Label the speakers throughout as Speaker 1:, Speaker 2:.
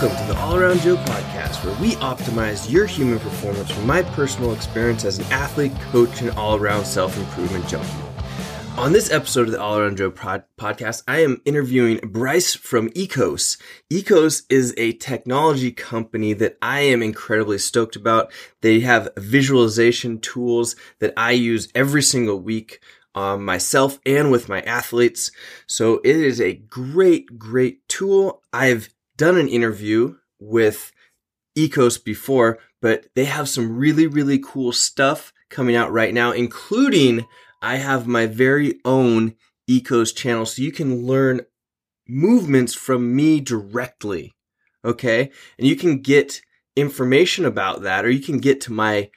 Speaker 1: Welcome to the All Around Joe podcast, where we optimize your human performance from my personal experience as an athlete, coach, and all around self improvement junkie. On this episode of the All Around Joe pod- podcast, I am interviewing Bryce from IKKOS. IKKOS is a technology company that I am incredibly stoked about. They have visualization tools that I use every single week um, myself and with my athletes. So it is a great, great tool. I've done an interview with IKKOS before, but they have some really, really cool stuff coming out right now, including I have my very own IKKOS channel. So you can learn movements from me directly. Okay. And you can get information about that, or you can get to my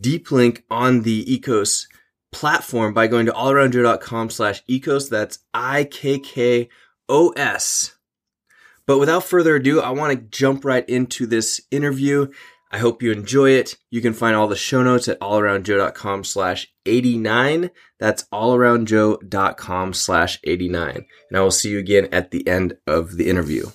Speaker 1: deep link on the IKKOS platform by going to allaroundjoe.com slash ikkos. That's I-K-K-O-S. But without further ado, I want to jump right into this interview. I hope you enjoy it. You can find all the show notes at allaroundjoe.com slash 89. That's allaroundjoe.com slash 89. And I will see you again at the end of the interview.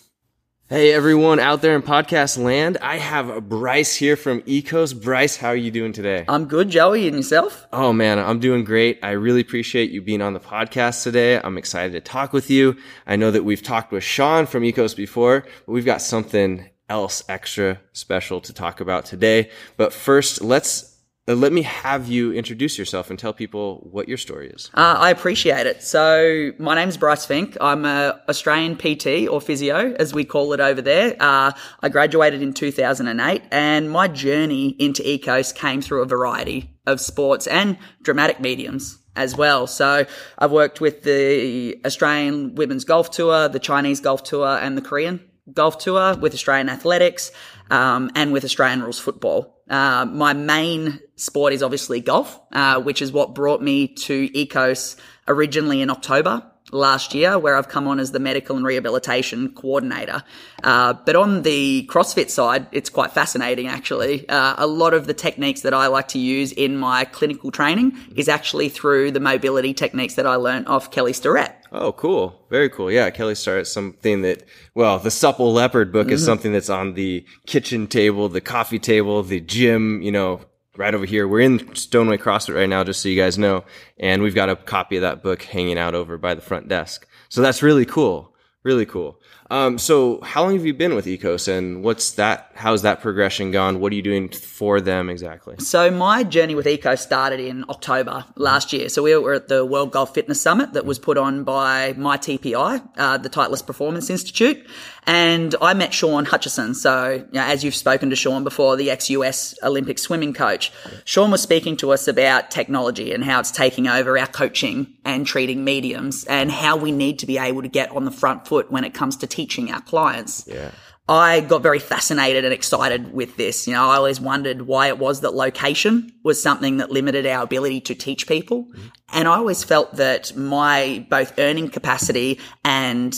Speaker 1: Hey everyone out there in podcast land. I have Bryce here from IKKOS. Bryce, how are you doing today?
Speaker 2: I'm good, Joey, and yourself?
Speaker 1: Oh man, I'm doing great. I really appreciate you being on the podcast today. I'm excited to talk with you. I know that we've talked with Sean from IKKOS before, but we've got something else extra special to talk about today. But first, let's let me have you introduce yourself and tell people what your story is.
Speaker 2: Uh, I appreciate it. So, my name's Bryce Finck. I'm a Australian PT or physio, as we call it over there. Uh, I graduated in 2008, and my journey into IKKOS came through a variety of sports and dramatic mediums as well. So, I've worked with the Australian Women's Golf Tour, the Chinese Golf Tour, and the Korean Golf Tour with Australian Athletics um, and with Australian Rules Football. Uh, my main sport is obviously golf, uh, which is what brought me to IKKOS originally in October last year, where I've come on as the medical and rehabilitation coordinator. Uh, but on the CrossFit side, it's quite fascinating actually. Uh, a lot of the techniques that I like to use in my clinical training is actually through the mobility techniques that I learned off Kelly Starrett.
Speaker 1: Oh, cool. Very cool. Yeah. Kelly Starrett, something that, well, the Supple Leopard book mm-hmm. is something that's on the kitchen table, the coffee table, the gym, you know, right over here. We're in Stoneway CrossFit right now, just so you guys know. And we've got a copy of that book hanging out over by the front desk. So that's really cool. Really cool. Um, so how long have you been with IKKOS and what's that, how's that progression gone? What are you doing for them exactly?
Speaker 2: So my journey with IKKOS started in October last year. So we were at the World Golf Fitness Summit that was put on by my TPI, uh, the Titleist Performance Institute. And I met Sean Hutchison. So, you know, as you've spoken to Sean before, the ex-US Olympic swimming coach, Sean was speaking to us about technology and how it's taking over our coaching and treating mediums and how we need to be able to get on the front foot when it comes to teaching our clients.
Speaker 1: Yeah.
Speaker 2: I got very fascinated and excited with this. You know, I always wondered why it was that location was something that limited our ability to teach people. Mm-hmm. And I always felt that my both earning capacity and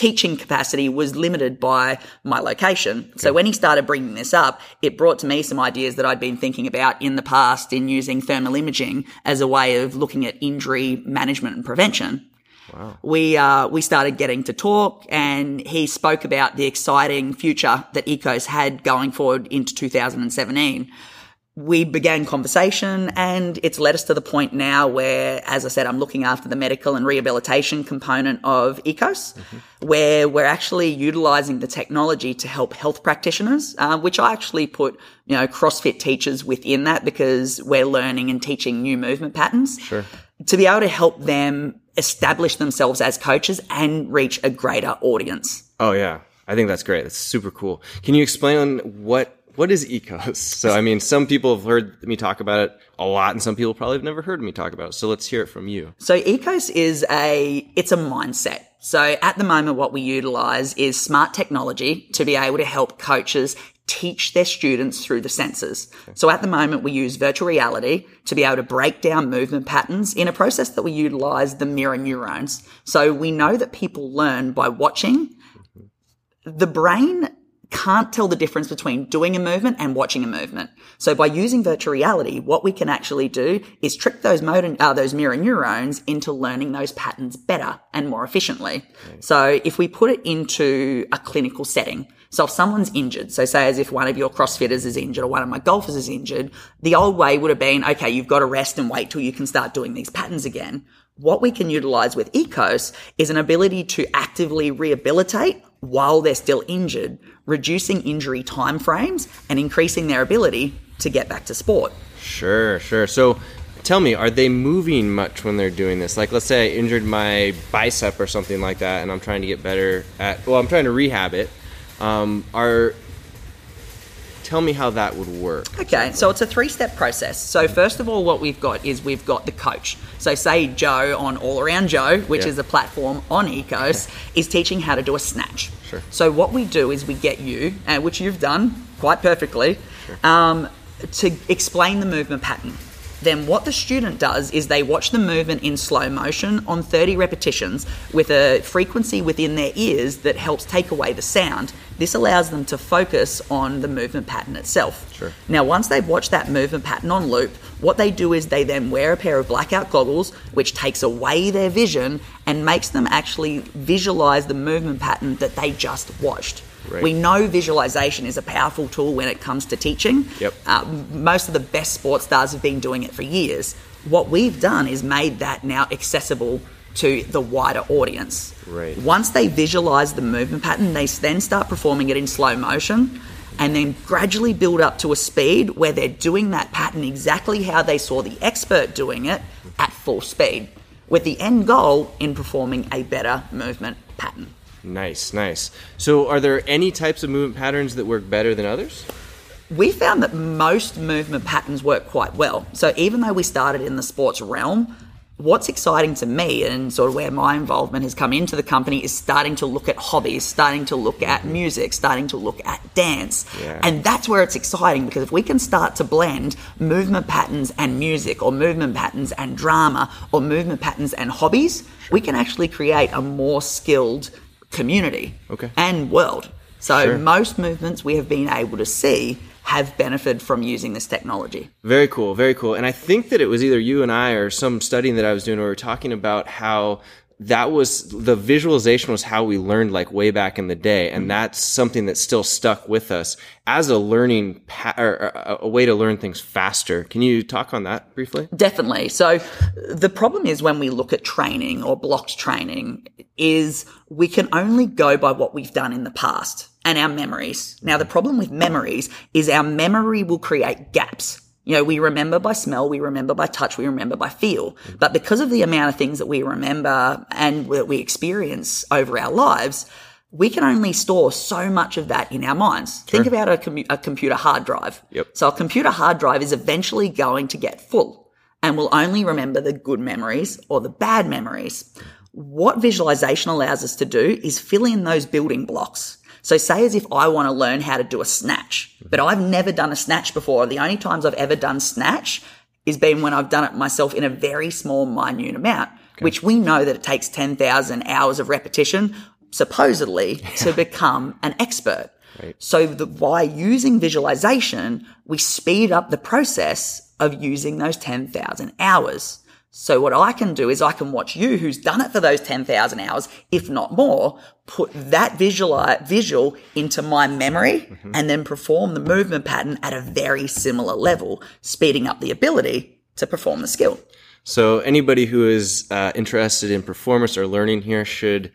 Speaker 2: teaching capacity was limited by my location. Okay. So when he started bringing this up, it brought to me some ideas that I'd been thinking about in the past in using thermal imaging as a way of looking at injury management and prevention. Wow. We uh, we started getting to talk, and he spoke about the exciting future that IKKOS had going forward into 2017 we began conversation and it's led us to the point now where, as I said, I'm looking after the medical and rehabilitation component of IKKOS, mm-hmm. where we're actually utilizing the technology to help health practitioners, uh, which I actually put, you know, CrossFit teachers within that because we're learning and teaching new movement patterns.
Speaker 1: Sure.
Speaker 2: To be able to help them establish themselves as coaches and reach a greater audience.
Speaker 1: Oh, yeah. I think that's great. That's super cool. Can you explain what what is IKKOS? So, I mean, some people have heard me talk about it a lot, and some people probably have never heard me talk about it. So, let's hear it from you.
Speaker 2: So, IKKOS is a it's a mindset. So, at the moment, what we utilize is smart technology to be able to help coaches teach their students through the senses. So, at the moment, we use virtual reality to be able to break down movement patterns in a process that we utilize the mirror neurons. So, we know that people learn by watching. Mm-hmm. The brain can't tell the difference between doing a movement and watching a movement. So by using virtual reality, what we can actually do is trick those motor, uh, those mirror neurons into learning those patterns better and more efficiently. So if we put it into a clinical setting, so if someone's injured, so say as if one of your CrossFitters is injured or one of my golfers is injured, the old way would have been, okay, you've got to rest and wait till you can start doing these patterns again. What we can utilize with IKKOS is an ability to actively rehabilitate while they're still injured, reducing injury timeframes and increasing their ability to get back to sport.
Speaker 1: Sure, sure. So tell me, are they moving much when they're doing this? Like, let's say I injured my bicep or something like that, and I'm trying to get better at, well, I'm trying to rehab it. Um, are tell me how that would work.
Speaker 2: Okay, so it's a three step process. So, first of all, what we've got is we've got the coach. So, say Joe on All Around Joe, which
Speaker 1: Yeah.
Speaker 2: is a platform on IKKOS, is teaching how to do a snatch.
Speaker 1: Sure.
Speaker 2: So, what we do is we get you, uh, which you've done quite perfectly, um, to explain the movement pattern. Then, what the student does is they watch the movement in slow motion on 30 repetitions with a frequency within their ears that helps take away the sound. This allows them to focus on the movement pattern itself.
Speaker 1: Sure.
Speaker 2: Now, once they've watched that movement pattern on loop, what they do is they then wear a pair of blackout goggles, which takes away their vision and makes them actually visualize the movement pattern that they just watched.
Speaker 1: Right.
Speaker 2: We know visualization is a powerful tool when it comes to teaching.
Speaker 1: Yep.
Speaker 2: Uh, most of the best sports stars have been doing it for years. What we've done is made that now accessible to the wider audience.
Speaker 1: Right.
Speaker 2: Once they visualize the movement pattern, they then start performing it in slow motion and then gradually build up to a speed where they're doing that pattern exactly how they saw the expert doing it at full speed, with the end goal in performing a better movement pattern.
Speaker 1: Nice, nice. So, are there any types of movement patterns that work better than others?
Speaker 2: we found that most movement patterns work quite well. So even though we started in the sports realm, what's exciting to me and sort of where my involvement has come into the company is starting to look at hobbies, starting to look at mm-hmm. music, starting to look at dance.
Speaker 1: Yeah.
Speaker 2: And that's where it's exciting because if we can start to blend movement patterns and music or movement patterns and drama or movement patterns and hobbies, we can actually create a more skilled community
Speaker 1: Okay.
Speaker 2: and world. So
Speaker 1: Sure.
Speaker 2: most movements we have been able to see have benefited from using this technology.
Speaker 1: Very cool, very cool. And I think that it was either you and I or some studying that I was doing where we were talking about how that was the visualization was how we learned like way back in the day. And mm-hmm. that's something that still stuck with us as a learning pa- or a, a way to learn things faster. Can you talk on that briefly?
Speaker 2: Definitely. So the problem is when we look at training or blocks training is we can only go by what we've done in the past and our memories. Now the mm-hmm. problem with memories is our memory will create gaps. You know, we remember by smell, we remember by touch, we remember by feel. But because of the amount of things that we remember and that we experience over our lives, we can only store so much of that in our minds. Think about a, commu- a computer hard drive.
Speaker 1: Yep.
Speaker 2: So a computer hard drive is eventually going to get full and will only remember the good memories or the bad memories. What visualization allows us to do is fill in those building blocks. So say as if I want to learn how to do a snatch, but mhm. I've never done a snatch before. The only times I've ever done snatch is been when I've done it myself in a very small, minute amount, which we know that it takes 10,000 hours of repetition, supposedly, to become an expert. So the, by using visualization, we speed up the process of using those 10,000 hours. So what I can do is I can watch you who's done it for those 10,000 hours, if not more, put that visual, visual into my memory and then perform the movement pattern at a very similar level, speeding up the ability to perform the skill.
Speaker 1: So anybody who is uh, interested in performance or learning here should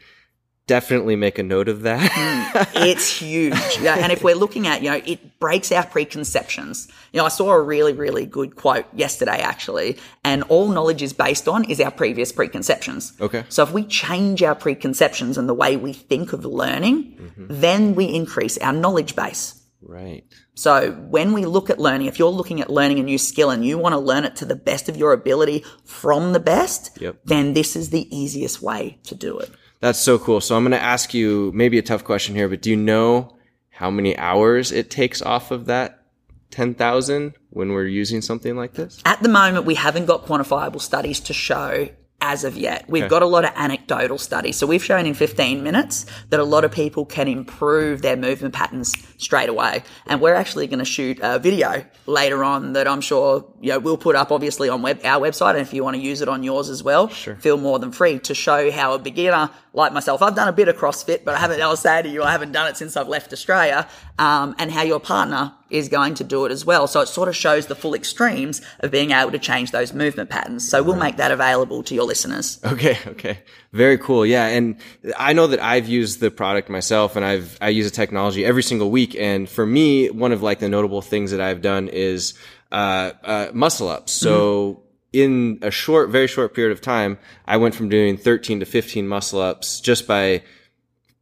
Speaker 1: definitely make a note of that.
Speaker 2: Mm, it's huge. Yeah, and if we're looking at, you know, it breaks our preconceptions. You know, I saw a really, really good quote yesterday actually, and all knowledge is based on is our previous preconceptions.
Speaker 1: Okay.
Speaker 2: So if we change our preconceptions and the way we think of learning, mm-hmm. then we increase our knowledge base.
Speaker 1: right.
Speaker 2: So when we look at learning, if you're looking at learning a new skill and you want to learn it to the best of your ability from the best,
Speaker 1: Yep.
Speaker 2: then this is the easiest way to do it.
Speaker 1: That's so cool. So I'm going to ask you maybe a tough question here, but do you know how many hours it takes off of that 10,000 when we're using something like this?
Speaker 2: At the moment, we haven't got quantifiable studies to show as of yet. We've got a lot of anecdotal studies. So we've shown in 15 minutes that a lot of people can improve their movement patterns straight away. And we're actually going to shoot a video later on that I'm sure, you know, we'll put up obviously on web, our website. And if you want to use it on yours as well, feel more than free to show how a beginner like myself, I've done a bit of CrossFit, but I haven't, I'll say to you, I haven't done it since I've left Australia, um, and how your partner is going to do it as well. So it sort of shows the full extremes of being able to change those movement patterns. So we'll make that available to your listeners.
Speaker 1: Okay, okay. Very cool. Yeah, and I know that I've used the product myself and I've I use the technology every single week and for me one of like the notable things that I've done is uh, uh muscle ups. So in a short very short period of time, I went from doing 13 to 15 muscle ups just by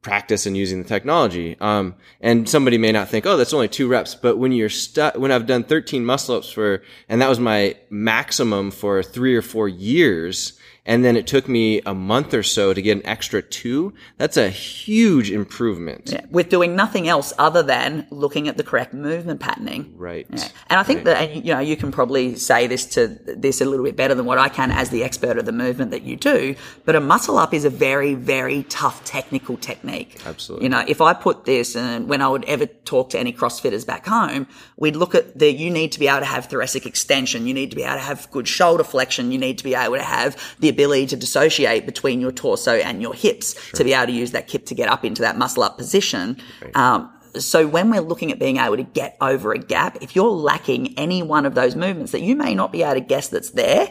Speaker 1: practice and using the technology. Um, and somebody may not think, oh, that's only two reps. But when you're stuck, when I've done 13 muscle ups for, and that was my maximum for three or four years, and then it took me a month or so to get an extra two, that's a huge improvement.
Speaker 2: Yeah, with doing nothing else other than looking at the correct movement patterning.
Speaker 1: Right.
Speaker 2: Yeah. And I think that, and, you know, you can probably say this to this a little bit better than what I can as the expert of the movement that you do. But a muscle up is a very, very tough technical technique.
Speaker 1: Absolutely.
Speaker 2: You know, if I put this and when I would ever talk to any CrossFitters back home, we'd look at the, you need to be able to have thoracic extension. You need to be able to have good shoulder flexion. You need to be able to have the ability to dissociate between your torso and your hips to be able to use that kip to get up into that muscle up position. Um, so when we're looking at being able to get over a gap, if you're lacking any one of those movements that you may not be able to guess that's there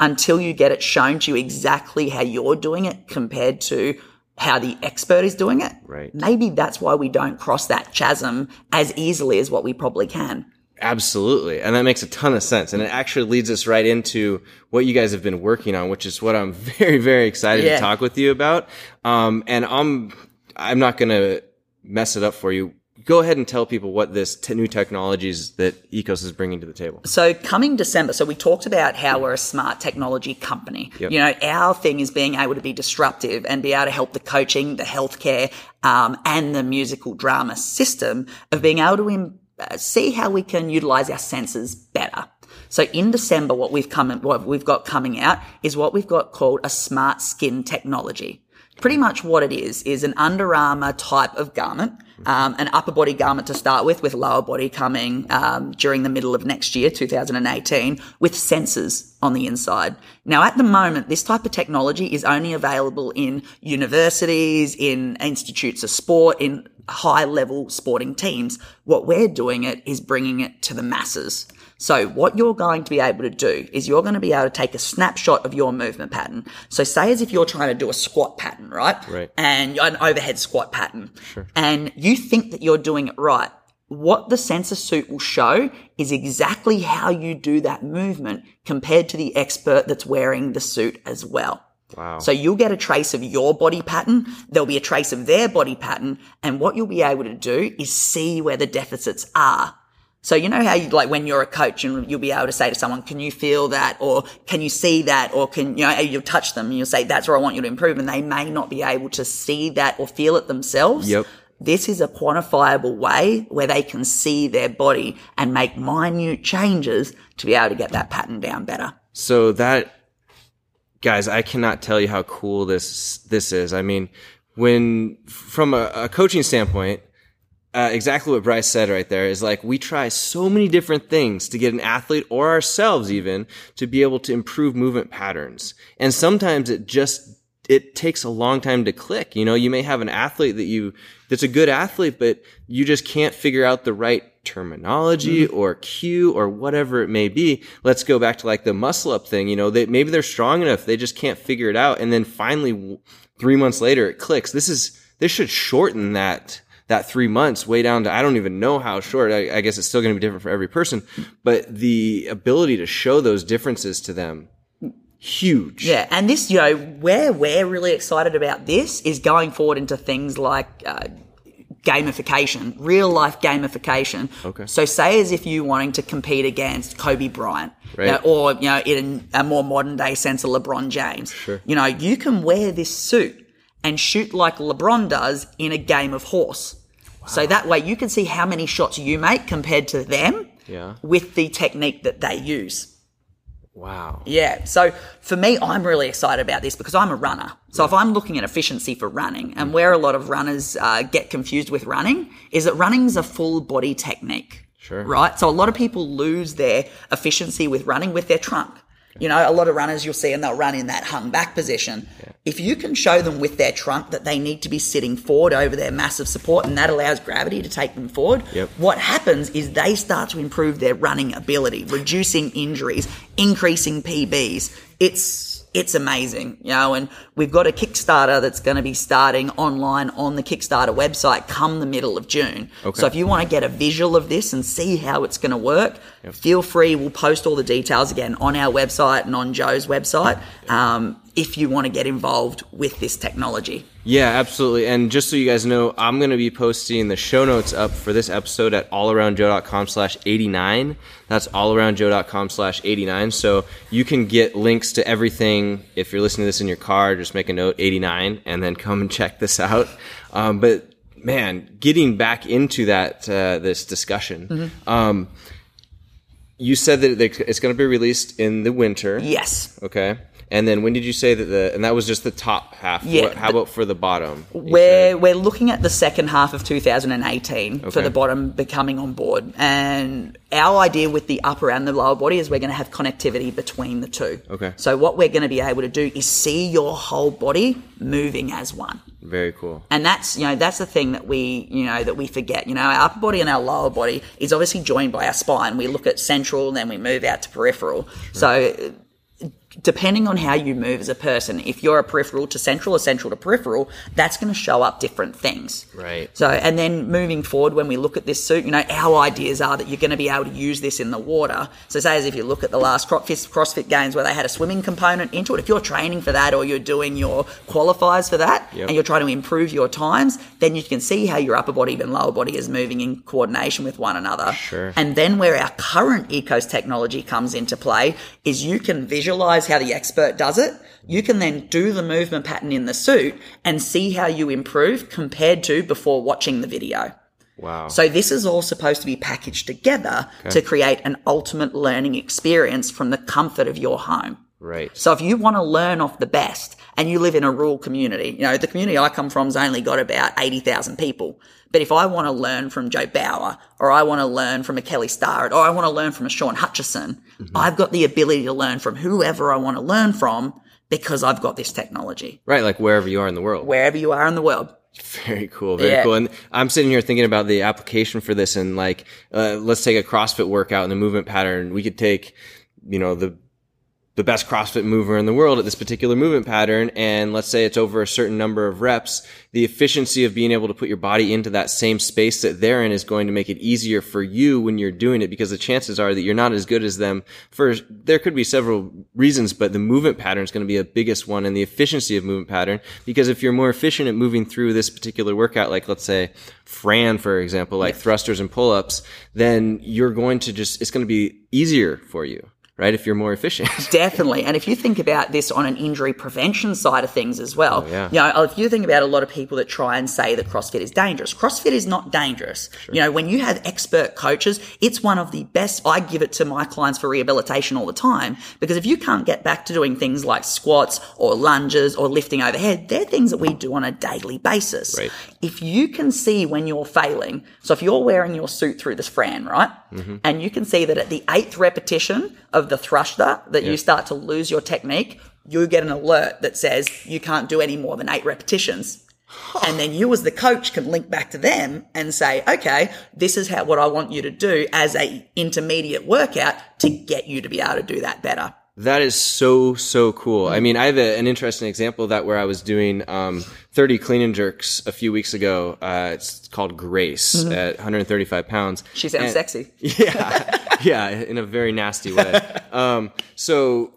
Speaker 2: until you get it shown to you exactly how you're doing it compared to how the expert is doing it.
Speaker 1: Right.
Speaker 2: Maybe that's why we don't cross that chasm as easily as what we probably can.
Speaker 1: Absolutely. And that makes a ton of sense. And it actually leads us right into what you guys have been working on, which is what I'm very, very excited
Speaker 2: Yeah.
Speaker 1: to talk with you about. Um, and I'm, I'm not going to mess it up for you. Go ahead and tell people what this t- new technologies that IKKOS is bringing to the table.
Speaker 2: So coming December, so we talked about how we're a smart technology company.
Speaker 1: Yep.
Speaker 2: You know, our thing is being able to be disruptive and be able to help the coaching, the healthcare, um, and the musical drama system of being able to im- see how we can utilize our senses better. So in December, what we've come, what we've got coming out is what we've got called a smart skin technology. Pretty much what it is is an Under Armour type of garment, um, an upper body garment to start with, with lower body coming um, during the middle of next year, 2018, with sensors on the inside. Now, at the moment, this type of technology is only available in universities, in institutes of sport, in high level sporting teams. What we're doing it is bringing it to the masses. So what you're going to be able to do is you're going to be able to take a snapshot of your movement pattern. So say as if you're trying to do a squat pattern, right?
Speaker 1: Right.
Speaker 2: And an overhead squat pattern. Sure. And you think that you're doing it right. What the sensor suit will show is exactly how you do that movement compared to the expert that's wearing the suit as well.
Speaker 1: Wow.
Speaker 2: So you'll get a trace of your body pattern. There'll be a trace of their body pattern. And what you'll be able to do is see where the deficits are. So you know how you like when you're a coach and you'll be able to say to someone, "Can you feel that?" or "Can you see that?" or "Can you know?" You'll touch them and you'll say, "That's where I want you to improve," and they may not be able to see that or feel it themselves.
Speaker 1: Yep.
Speaker 2: This is a quantifiable way where they can see their body and make minute changes to be able to get that pattern down better.
Speaker 1: So that, guys, I cannot tell you how cool this this is. I mean, when from a, a coaching standpoint, uh, exactly what Bryce said right there is like we try so many different things to get an athlete or ourselves even to be able to improve movement patterns, and sometimes it just it takes a long time to click. You know, you may have an athlete that you that's a good athlete, but you just can't figure out the right terminology mm-hmm. or cue or whatever it may be. Let's go back to like the muscle up thing. You know, they, maybe they're strong enough. They just can't figure it out. And then finally three months later, it clicks. This is, this should shorten that, that three months way down to, I don't even know how short. I, I guess it's still going to be different for every person, but the ability to show those differences to them, huge.
Speaker 2: Yeah, and this, you know, where we're really excited about this is going forward into things like uh, gamification, real life gamification.
Speaker 1: Okay.
Speaker 2: So, say as if you wanting to compete against Kobe Bryant,
Speaker 1: Right.
Speaker 2: you know, or you know, in a more modern day sense, of LeBron James.
Speaker 1: Sure.
Speaker 2: You know, you can wear this suit and shoot like LeBron does in a game of horse. So that way you can see how many shots you make compared to them
Speaker 1: Yeah.
Speaker 2: with the technique that they use.
Speaker 1: Wow.
Speaker 2: Yeah. So for me, I'm really excited about this because I'm a runner. So if I'm looking at efficiency for running, and where a lot of runners uh, get confused with running, is that running's a full body technique.
Speaker 1: Sure.
Speaker 2: Right. So a lot of people lose their efficiency with running with their trunk. You know, a lot of runners you'll see and they'll run in that hung back position. If you can show them with their trunk that they need to be sitting forward over their massive support and that allows gravity to take them forward,
Speaker 1: Yep.
Speaker 2: what happens is they start to improve their running ability, reducing injuries, increasing PBs. It's it's amazing, you know, and we've got a Kickstarter that's going to be starting online on the Kickstarter website come the middle of June.
Speaker 1: Okay.
Speaker 2: So if you want to get a visual of this and see how it's going to work, feel free. We'll post all the details again on our website and on Joe's website um, if you want to get involved with this technology.
Speaker 1: Yeah, absolutely. And just so you guys know, I'm going to be posting the show notes up for this episode at allaroundjoe.com slash 89. That's allaroundjoe.com slash 89. So you can get links to everything. If you're listening to this in your car, just make a note 89 and then come and check this out. Um, but man, getting back into that, uh, this discussion, um, you said that it's going to be released in the winter.
Speaker 2: Yes.
Speaker 1: Okay. And then when did you say that the, and that was just the top half.
Speaker 2: Yeah,
Speaker 1: What- how
Speaker 2: the-
Speaker 1: about for the bottom?
Speaker 2: We're we're looking at the second half of 2018 for the bottom becoming on board, and our idea with the upper and the lower body is we're going to have connectivity between the two.
Speaker 1: Okay.
Speaker 2: So what we're going to be able to do is see your whole body moving as one.
Speaker 1: Very cool.
Speaker 2: And that's you know that's the thing that we you know that we forget. You know, our upper body and our lower body is obviously joined by our spine. We look at central, and then we move out to peripheral. So depending on how you move as a person, if you're a peripheral to central or central to peripheral, that's going to show up different things.
Speaker 1: Right.
Speaker 2: So, and then moving forward, when we look at this suit, you know, our ideas are that you're going to be able to use this in the water. So, say as if you look at the last CrossFit, CrossFit games where they had a swimming component into it, if you're training for that or you're doing your qualifiers for that
Speaker 1: Yep.
Speaker 2: and you're trying to improve your times, then you can see how your upper body and lower body is moving in coordination with one another.
Speaker 1: Sure.
Speaker 2: And then where our current IKKOS technology comes into play is you can visualize how the expert does it. You can then do the movement pattern in the suit and see how you improve compared to before watching the video.
Speaker 1: Wow.
Speaker 2: So this is all supposed to be packaged together to create an ultimate learning experience from the comfort of your home.
Speaker 1: Right.
Speaker 2: So if you want to learn off the best and you live in a rural community, you know, the community I come from's only got about 80,000 people. But if I want to learn from Joe Bauer or I want to learn from a Kelly Starrett or I want to learn from a Sean Hutchison, I've got the ability to learn from whoever I want to learn from because I've got this technology
Speaker 1: Right. Like wherever you are in the world.
Speaker 2: wherever you are in the world.
Speaker 1: Very cool. Very
Speaker 2: Yeah.
Speaker 1: cool. And I'm sitting here thinking about the application for this and like, uh, let's take a CrossFit workout and the movement pattern. We could take, you know, the, the best CrossFit mover in the world at this particular movement pattern. And let's say it's over a certain number of reps. The efficiency of being able to put your body into that same space that they're in is going to make it easier for you when you're doing it because the chances are that you're not as good as them for, there could be several reasons, but the movement pattern is going to be a biggest one and the efficiency of movement pattern. Because if you're more efficient at moving through this particular workout, like let's say Fran, for example, like thrusters and pull-ups, then you're going to just, it's going to be easier for you, right? If you're more efficient.
Speaker 2: Definitely. And if you think about this on an injury prevention side of things as well,
Speaker 1: Oh, yeah.
Speaker 2: you know, if you think about a lot of people that try and say that CrossFit is dangerous, CrossFit is not dangerous. You know, when you have expert coaches, it's one of the best. I give it to my clients for rehabilitation all the time because if you can't get back to doing things like squats or lunges or lifting overhead, they're things that we do on a daily basis.
Speaker 1: Right.
Speaker 2: If you can see when you're failing, so if you're wearing your suit through this Fran, right? Mm-hmm. And you can see that at the eighth repetition of the thruster that you start to lose your technique, you get an alert that says you can't do any more than eight repetitions. And then you as the coach can link back to them and say, okay, this is how what I want you to do as a intermediate workout to get you to be able to do that better.
Speaker 1: That is so so cool. I mean, I have a, an interesting example of that where I was doing um, 30 clean and jerks a few weeks ago. Uh, it's called Grace at 135 pounds.
Speaker 2: She sounds
Speaker 1: And-
Speaker 2: sexy.
Speaker 1: Yeah, yeah, in a very nasty way. Um, so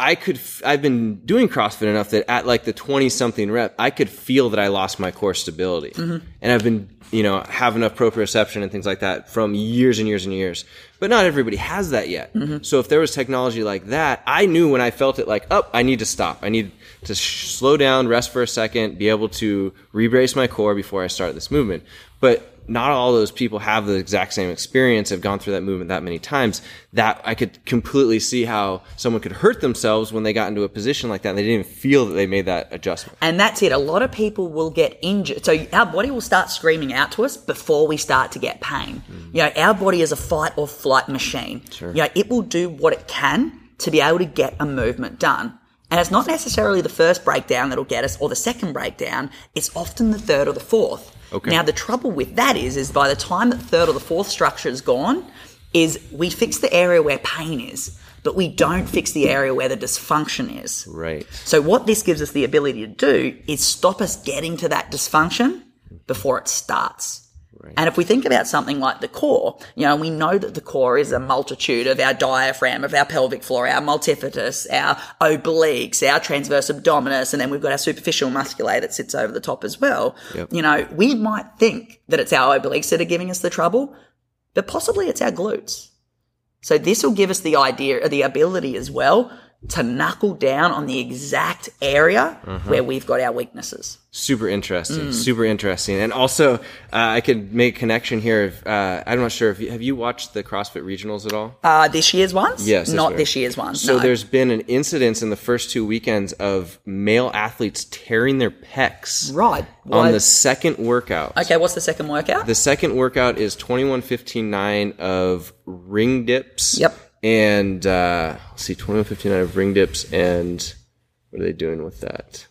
Speaker 1: I could. F- I've been doing CrossFit enough that at like the 20 something rep, I could feel that I lost my core stability, mm-hmm. and I've been you know have enough proprioception and things like that from years and years and years. But not everybody has that yet. Mm-hmm. So if there was technology like that, I knew when I felt it like, oh, I need to stop. I need to sh- slow down, rest for a second, be able to rebrace my core before I start this movement. But not all those people have the exact same experience, have gone through that movement that many times. That I could completely see how someone could hurt themselves when they got into a position like that and they didn't even feel that they made that adjustment.
Speaker 2: And that's it. A lot of people will get injured. So our body will start screaming out to us before we start to get pain. Mm. You know, our body is a fight or flight machine. Sure. You know, it will do what it can to be able to get a movement done. And it's not necessarily the first breakdown that'll get us or the second breakdown. It's often the third or the fourth. Okay. Now the trouble with that is, is by the time the third or the fourth structure is gone, is we fix the area where pain is, but we don't fix the area where the dysfunction is.
Speaker 1: Right.
Speaker 2: So what this gives us the ability to do is stop us getting to that dysfunction before it starts. Right. And if we think about something like the core, you know, we know that the core is a multitude of our diaphragm, of our pelvic floor, our multifidus, our obliques, our transverse abdominis, and then we've got our superficial musculae that sits over the top as well. Yep. You know, we might think that it's our obliques that are giving us the trouble, but possibly it's our glutes. So this will give us the idea, or the ability as well to knuckle down on the exact area uh-huh. where we've got our weaknesses.
Speaker 1: Super interesting. Mm. Super interesting. And also, uh, I could make a connection here. Of, uh, I'm not sure if you, have you watched the CrossFit regionals at all?
Speaker 2: Uh, this year's ones?
Speaker 1: Yes.
Speaker 2: Not this year's ones.
Speaker 1: So
Speaker 2: no.
Speaker 1: there's been an incidence in the first two weekends of male athletes tearing their pecs.
Speaker 2: Right.
Speaker 1: On the second workout.
Speaker 2: Okay. What's the second workout?
Speaker 1: The second workout is 21.15.9 of ring dips.
Speaker 2: Yep
Speaker 1: and uh, let's see, 2159 of ring dips, and what are they doing with that?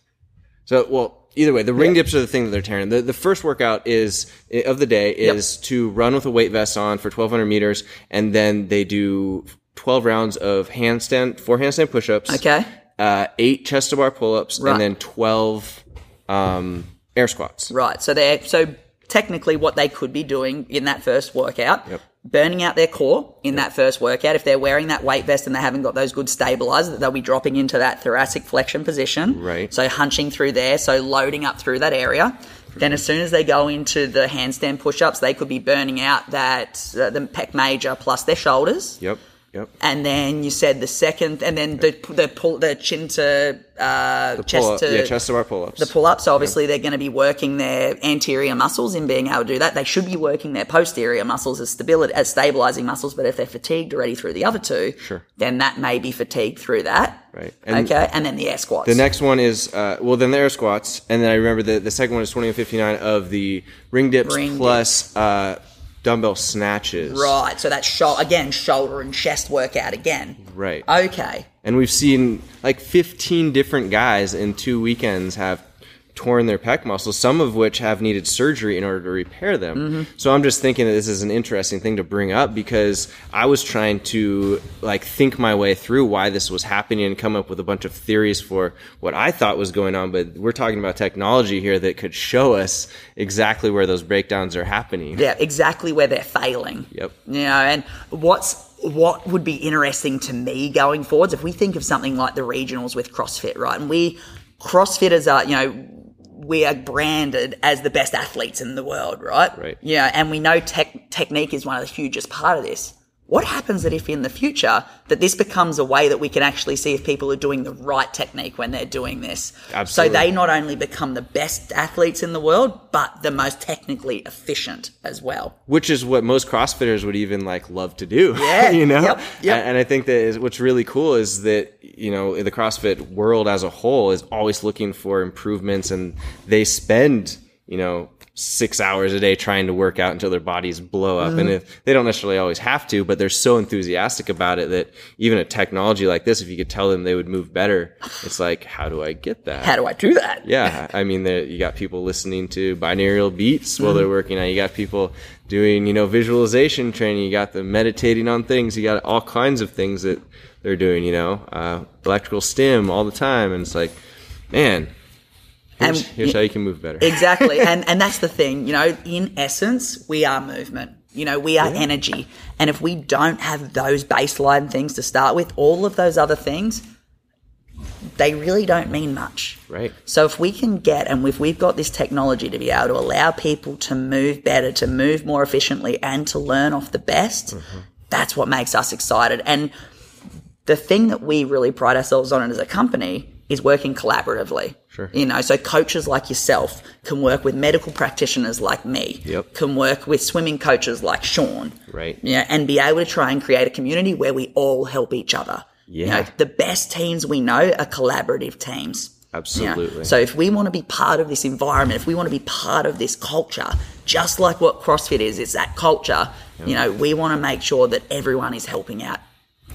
Speaker 1: So, well, either way, the ring dips are the thing that they're tearing. The, the first workout is of the day is yep. to run with a weight vest on for 1200 meters, and then they do 12 rounds of handstand, four handstand push-ups.
Speaker 2: Okay.
Speaker 1: Uh, eight chest to bar pull-ups, right. and then 12 um, air squats.
Speaker 2: Right. So they're so technically what they could be doing in that first workout yep burning out their core in that first workout. If they're wearing that weight vest and they haven't got those good stabilizers, they'll be dropping into that thoracic flexion position.
Speaker 1: Right.
Speaker 2: So hunching through there, so loading up through that area. Then as soon as they go into the handstand push-ups, they could be burning out that uh, the pec major plus their shoulders.
Speaker 1: Yep. Yep.
Speaker 2: And then you said the second, and then the the pull the chin to uh,
Speaker 1: the
Speaker 2: chest to
Speaker 1: yeah chest to pull ups.
Speaker 2: The pull ups. So obviously yep. they're going to be working their anterior muscles in being able to do that. They should be working their posterior muscles as stability as stabilizing muscles. But if they're fatigued already through the other two,
Speaker 1: sure.
Speaker 2: then that may be fatigued through that.
Speaker 1: Right.
Speaker 2: And okay. And then the air squats.
Speaker 1: The next one is uh, well then the air squats, and then I remember the the second one is twenty and fifty nine of the ring dips ring plus. Dips. Uh, dumbbell snatches.
Speaker 2: Right. So that's sho- again shoulder and chest workout again.
Speaker 1: Right.
Speaker 2: Okay.
Speaker 1: And we've seen like 15 different guys in two weekends have torn their pec muscles, some of which have needed surgery in order to repair them. Mm-hmm. So I'm just thinking that this is an interesting thing to bring up because I was trying to like think my way through why this was happening and come up with a bunch of theories for what I thought was going on. But we're talking about technology here that could show us exactly where those breakdowns are happening.
Speaker 2: Yeah, exactly where they're failing.
Speaker 1: Yep.
Speaker 2: You know, and what's what would be interesting to me going forwards if we think of something like the regionals with CrossFit, right? And we CrossFitters are, you know, we are branded as the best athletes in the world, right?
Speaker 1: Right.
Speaker 2: Yeah, and we know tech, technique is one of the hugest part of this. What happens that if in the future that this becomes a way that we can actually see if people are doing the right technique when they're doing this?
Speaker 1: Absolutely.
Speaker 2: So they not only become the best athletes in the world, but the most technically efficient as well.
Speaker 1: Which is what most CrossFitters would even like love to do.
Speaker 2: Yeah.
Speaker 1: you know?
Speaker 2: Yep, yep.
Speaker 1: And I think that is, what's really cool is that, you know, the CrossFit world as a whole is always looking for improvements and they spend, you know, six hours a day trying to work out until their bodies blow up. Mm-hmm. And if they don't necessarily always have to, but they're so enthusiastic about it that even a technology like this, if you could tell them they would move better, it's like, how do I get that?
Speaker 2: How do I do that?
Speaker 1: Yeah. I mean, you got people listening to binaural beats while mm-hmm. they're working out. You got people doing, you know, visualization training. You got them meditating on things. You got all kinds of things that they're doing, you know, uh, electrical stim all the time. And it's like, man, and here's how you can move better.
Speaker 2: exactly. And and that's the thing, you know, in essence, we are movement. You know, we are yeah. energy. And if we don't have those baseline things to start with, all of those other things, they really don't mean much.
Speaker 1: Right.
Speaker 2: So if we can get, and if we've got this technology to be able to allow people to move better, to move more efficiently, and to learn off the best, mm-hmm. that's what makes us excited. And the thing that we really pride ourselves on as a company is working collaboratively.
Speaker 1: Sure.
Speaker 2: You know, so coaches like yourself can work with medical practitioners like me.
Speaker 1: Yep.
Speaker 2: Can work with swimming coaches like Sean.
Speaker 1: Right.
Speaker 2: Yeah, and be able to try and create a community where we all help each other. You
Speaker 1: Yeah.
Speaker 2: know, the best teams we know are collaborative teams. You know,
Speaker 1: Absolutely.
Speaker 2: So if we want to be part of this environment, if we want to be part of this culture, just like what CrossFit is, it's that culture. You know, we want to make sure that everyone is helping out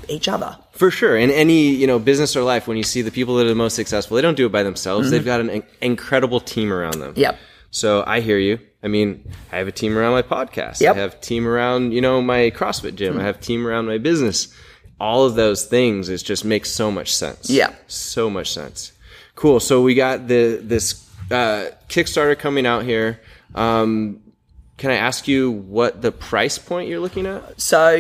Speaker 2: each other.
Speaker 1: For sure. In any, you know, business or life, when you see the people that are the most successful, they don't do it by themselves. They've got an in- incredible team around them.
Speaker 2: Mm-hmm. Yep.
Speaker 1: So I hear you. I mean, I have a team around my podcast.
Speaker 2: Yep.
Speaker 1: I have team around, you know, my CrossFit gym. I have team around my business. All of those things, it just makes so much sense.
Speaker 2: Yeah.
Speaker 1: So much sense. Cool. So we got the this uh, Kickstarter coming out here. Um, can I ask you what the price point you're looking at?
Speaker 2: So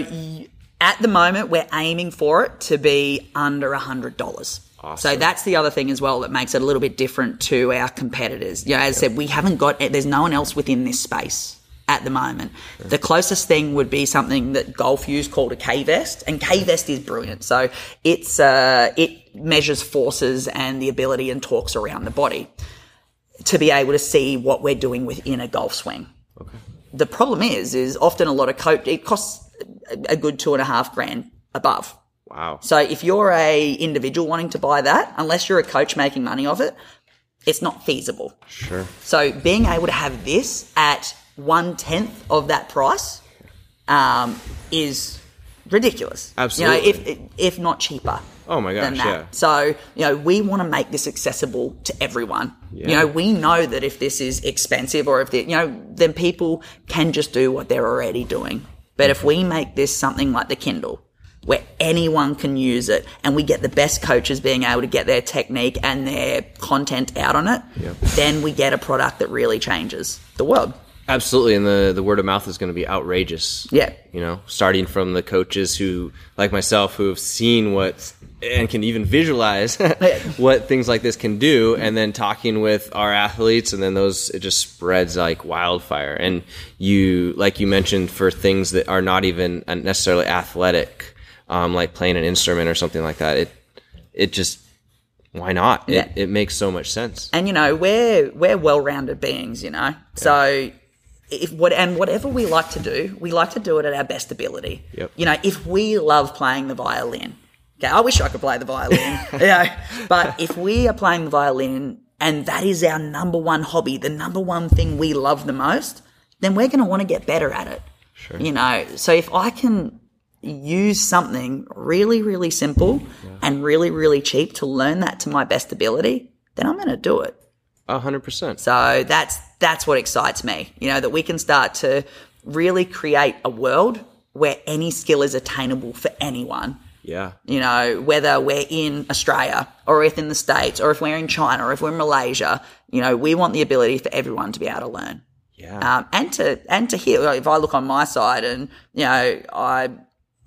Speaker 2: at the moment, we're aiming for it to be under a hundred dollars.
Speaker 1: Awesome.
Speaker 2: So that's the other thing as well that makes it a little bit different to our competitors. You know, as I said, we haven't got there's no one else within this space at the moment. The closest thing would be something that golf use called a K vest, and K vest is brilliant. So it's uh, it measures forces and the ability and torques around the body to be able to see what we're doing within a golf swing. The problem is, is often a lot of coach it costs a good two and a half grand above.
Speaker 1: Wow.
Speaker 2: So if you're a individual wanting to buy that, unless you're a coach making money off it, it's not feasible.
Speaker 1: Sure.
Speaker 2: So being able to have this at one tenth of that price um, is ridiculous.
Speaker 1: Absolutely.
Speaker 2: You know, if if not cheaper.
Speaker 1: Oh my
Speaker 2: than
Speaker 1: gosh,
Speaker 2: that.
Speaker 1: yeah.
Speaker 2: So, you know, we want to make this accessible to everyone.
Speaker 1: Yeah.
Speaker 2: You know, we know that if this is expensive or if, the, you know, then people can just do what they're already doing. But if we make this something like the Kindle, where anyone can use it and we get the best coaches being able to get their technique and their content out on it,
Speaker 1: Yep.
Speaker 2: then we get a product that really changes the world.
Speaker 1: Absolutely, and the the word of mouth is going to be outrageous.
Speaker 2: Yeah.
Speaker 1: you know, starting from the coaches who, like myself, who have seen what and can even visualize what things like this can do, and then talking with our athletes, and then those it just spreads like wildfire. And you, like you mentioned, for things that are not even necessarily athletic, um, like playing an instrument or something like that, it it just why not?
Speaker 2: Yeah.
Speaker 1: It it makes so much sense.
Speaker 2: and you know we're we're well-rounded beings you know so if what and whatever we like to do we like to do it at our best ability
Speaker 1: Yep.
Speaker 2: you know if we love playing the violin okay i wish i could play the violin you know but if we are playing the violin and that is our number one hobby the number one thing we love the most then we're going to want to get better at it
Speaker 1: Sure.
Speaker 2: you know so if i can use something really really simple and really really cheap to learn that to my best ability then i'm going to do it
Speaker 1: A hundred percent.
Speaker 2: so that's that's what excites me. You know that we can start to really create a world where any skill is attainable for anyone.
Speaker 1: Yeah.
Speaker 2: You know, whether we're in Australia or if in the States or if we're in China or if we're in Malaysia, you know, we want the ability for everyone to be able to learn.
Speaker 1: Yeah.
Speaker 2: Um, and to and to. Like, if I look on my side and, you know, I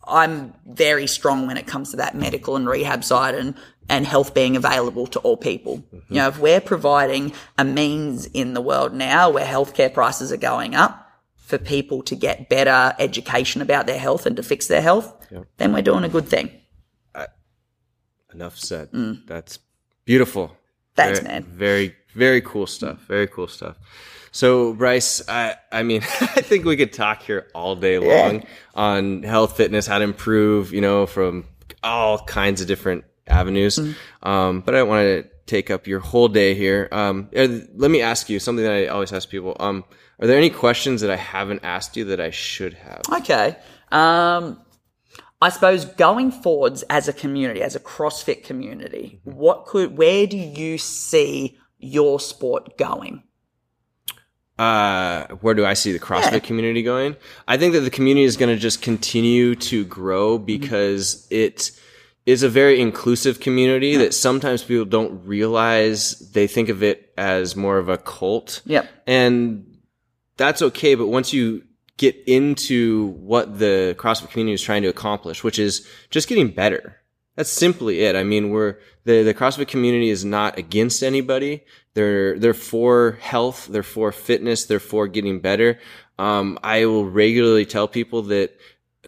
Speaker 2: I'm very strong when it comes to that medical and rehab side and, and health being available to all people. You know, if we're providing a means in the world now where healthcare prices are going up for people to get better education about their health and to fix their health, then we're doing a good thing.
Speaker 1: Enough said. That's beautiful.
Speaker 2: Mm. Thanks,
Speaker 1: very,
Speaker 2: man.
Speaker 1: Very, very cool stuff. Very cool stuff. So, Bryce, I, I mean, I think we could talk here all day long on health, fitness, how to improve, you know, from all kinds of different avenues.
Speaker 2: Mm-hmm.
Speaker 1: Um, but I don't want to take up your whole day here. Um, uh, let me ask you something that I always ask people. Um, are there any questions that I haven't asked you that I should have?
Speaker 2: Okay. Um, I suppose going forwards as a community, as a CrossFit community, what could, where do you see your sport going?
Speaker 1: Uh, where do I see the CrossFit
Speaker 2: Yeah.
Speaker 1: community going? I think that the community is going to just continue to grow because it is a very inclusive community that sometimes people don't realize they think of it as more of a cult.
Speaker 2: Yep.
Speaker 1: And that's okay. But once you get into what the CrossFit community is trying to accomplish, which is just getting better. That's simply it. I mean, we're the the CrossFit community is not against anybody. They're they're for health. They're for fitness. They're for getting better. Um, I will regularly tell people that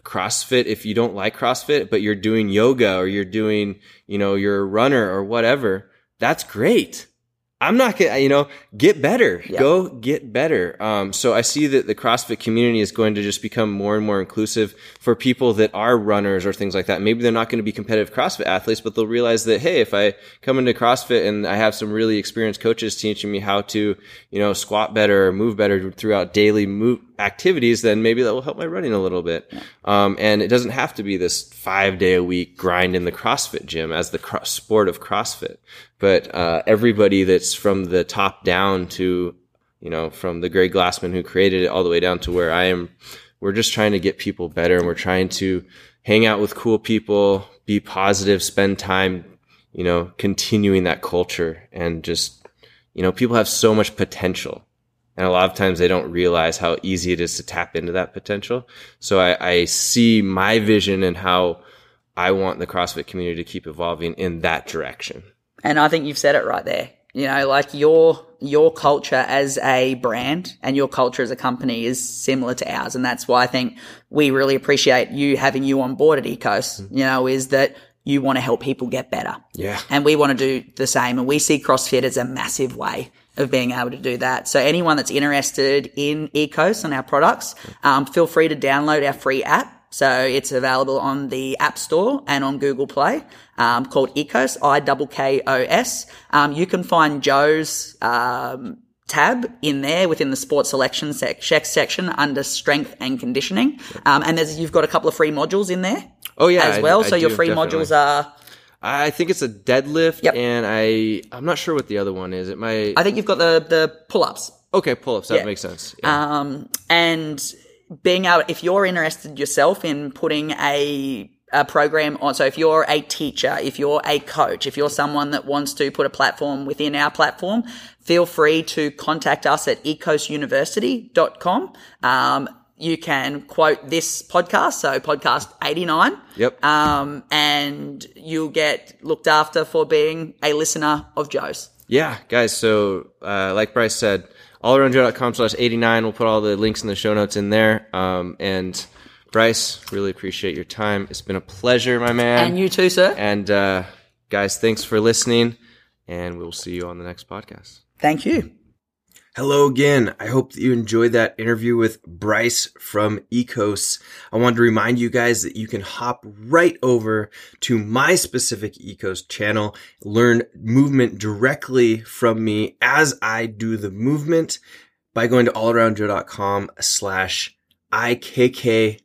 Speaker 1: CrossFit, if you don't like CrossFit, but you're doing yoga or you're doing, you know, you're a runner or whatever, that's great. I'm not gonna, you know, get better.
Speaker 2: Yeah.
Speaker 1: Go get better. Um, so I see that the CrossFit community is going to just become more and more inclusive for people that are runners or things like that. Maybe they're not going to be competitive CrossFit athletes, but they'll realize that, hey, if I come into CrossFit and I have some really experienced coaches teaching me how to, you know, squat better or move better throughout daily move activities, then maybe that will help my running a little bit. Um, and it doesn't have to be this five day a week grind in the CrossFit gym as the cro- sport of CrossFit. But, uh, everybody that's from the top down to, you know, from the Greg Glassman who created it all the way down to where I am, we're just trying to get people better and we're trying to hang out with cool people, be positive, spend time, you know, continuing that culture and just, you know, people have so much potential. And a lot of times they don't realize how easy it is to tap into that potential. So I, I see my vision and how I want the CrossFit community to keep evolving in that direction.
Speaker 2: And I think you've said it right there. You know, like your your culture as a brand and your culture as a company is similar to ours, and that's why I think we really appreciate you having you on board at IKKOS. Mm-hmm. You know, is that you want to help people get better.
Speaker 1: Yeah.
Speaker 2: And we want to do the same. And we see CrossFit as a massive way of being able to do that. So anyone that's interested in IKKOS and our products, um, feel free to download our free app. So it's available on the App Store and on Google Play, um, called IKKOS, I double K O S. Um, you can find Joe's, um, tab in there within the sports selection sec- section under strength and conditioning. Um, and there's, you've got a couple of free modules in there
Speaker 1: Oh yeah,
Speaker 2: as well.
Speaker 1: I
Speaker 2: so your free
Speaker 1: definitely.
Speaker 2: modules are,
Speaker 1: I think it's a deadlift,
Speaker 2: Yep.
Speaker 1: and I I'm not sure what the other one is. It might
Speaker 2: I think you've got the, the pull-ups.
Speaker 1: okay pull ups. That
Speaker 2: Yeah.
Speaker 1: makes sense. Yeah.
Speaker 2: Um, and being able, if you're interested yourself in putting a, a program on, so if you're a teacher, if you're a coach, if you're someone that wants to put a platform within our platform, feel free to contact us at ikkosuniversity.com. Um, you can quote this podcast, so podcast 89.
Speaker 1: Yep.
Speaker 2: Um, and you'll get looked after for being a listener of Joe's.
Speaker 1: Yeah, guys. So, uh, like Bryce said, allaroundjoe.com slash 89. We'll put all the links in the show notes in there. Um, and Bryce, really appreciate your time. It's been a pleasure, my man.
Speaker 2: And you too, sir.
Speaker 1: And, uh, guys, thanks for listening. And we'll see you on the next podcast.
Speaker 2: Thank you.
Speaker 1: Hello again. I hope that you enjoyed that interview with Bryce from IKKOS. I wanted to remind you guys that you can hop right over to my specific IKKOS channel, learn movement directly from me as I do the movement by going to allaroundjoe.com slash IKKOS.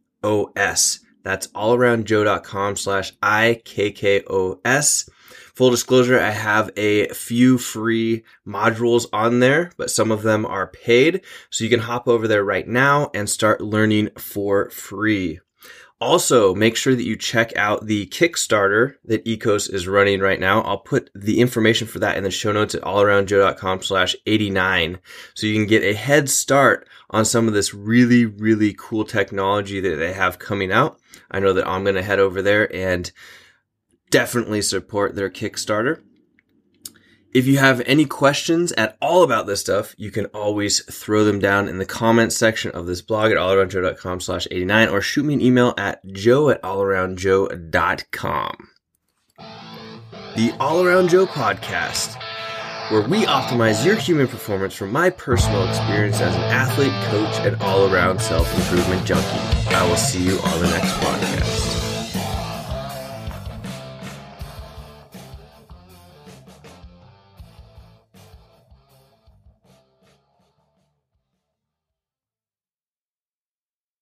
Speaker 1: That's allaroundjoe.com slash IKKOS. Full disclosure, I have a few free modules on there, but some of them are paid. So you can hop over there right now and start learning for free. Also, make sure that you check out the Kickstarter that IKKOS is running right now. I'll put the information for that in the show notes at allaroundjoe.com slash 89. So you can get a head start on some of this really, really cool technology that they have coming out. I know that I'm going to head over there and definitely support their Kickstarter. If you have any questions at all about this stuff, you can always throw them down in the comments section of this blog at allaroundjoe.com slash 89 or shoot me an email at joe at allaroundjoe.com. The All Around Joe podcast, where we optimize your human performance from my personal experience as an athlete, coach, and all around self improvement junkie. I will see you on the next podcast.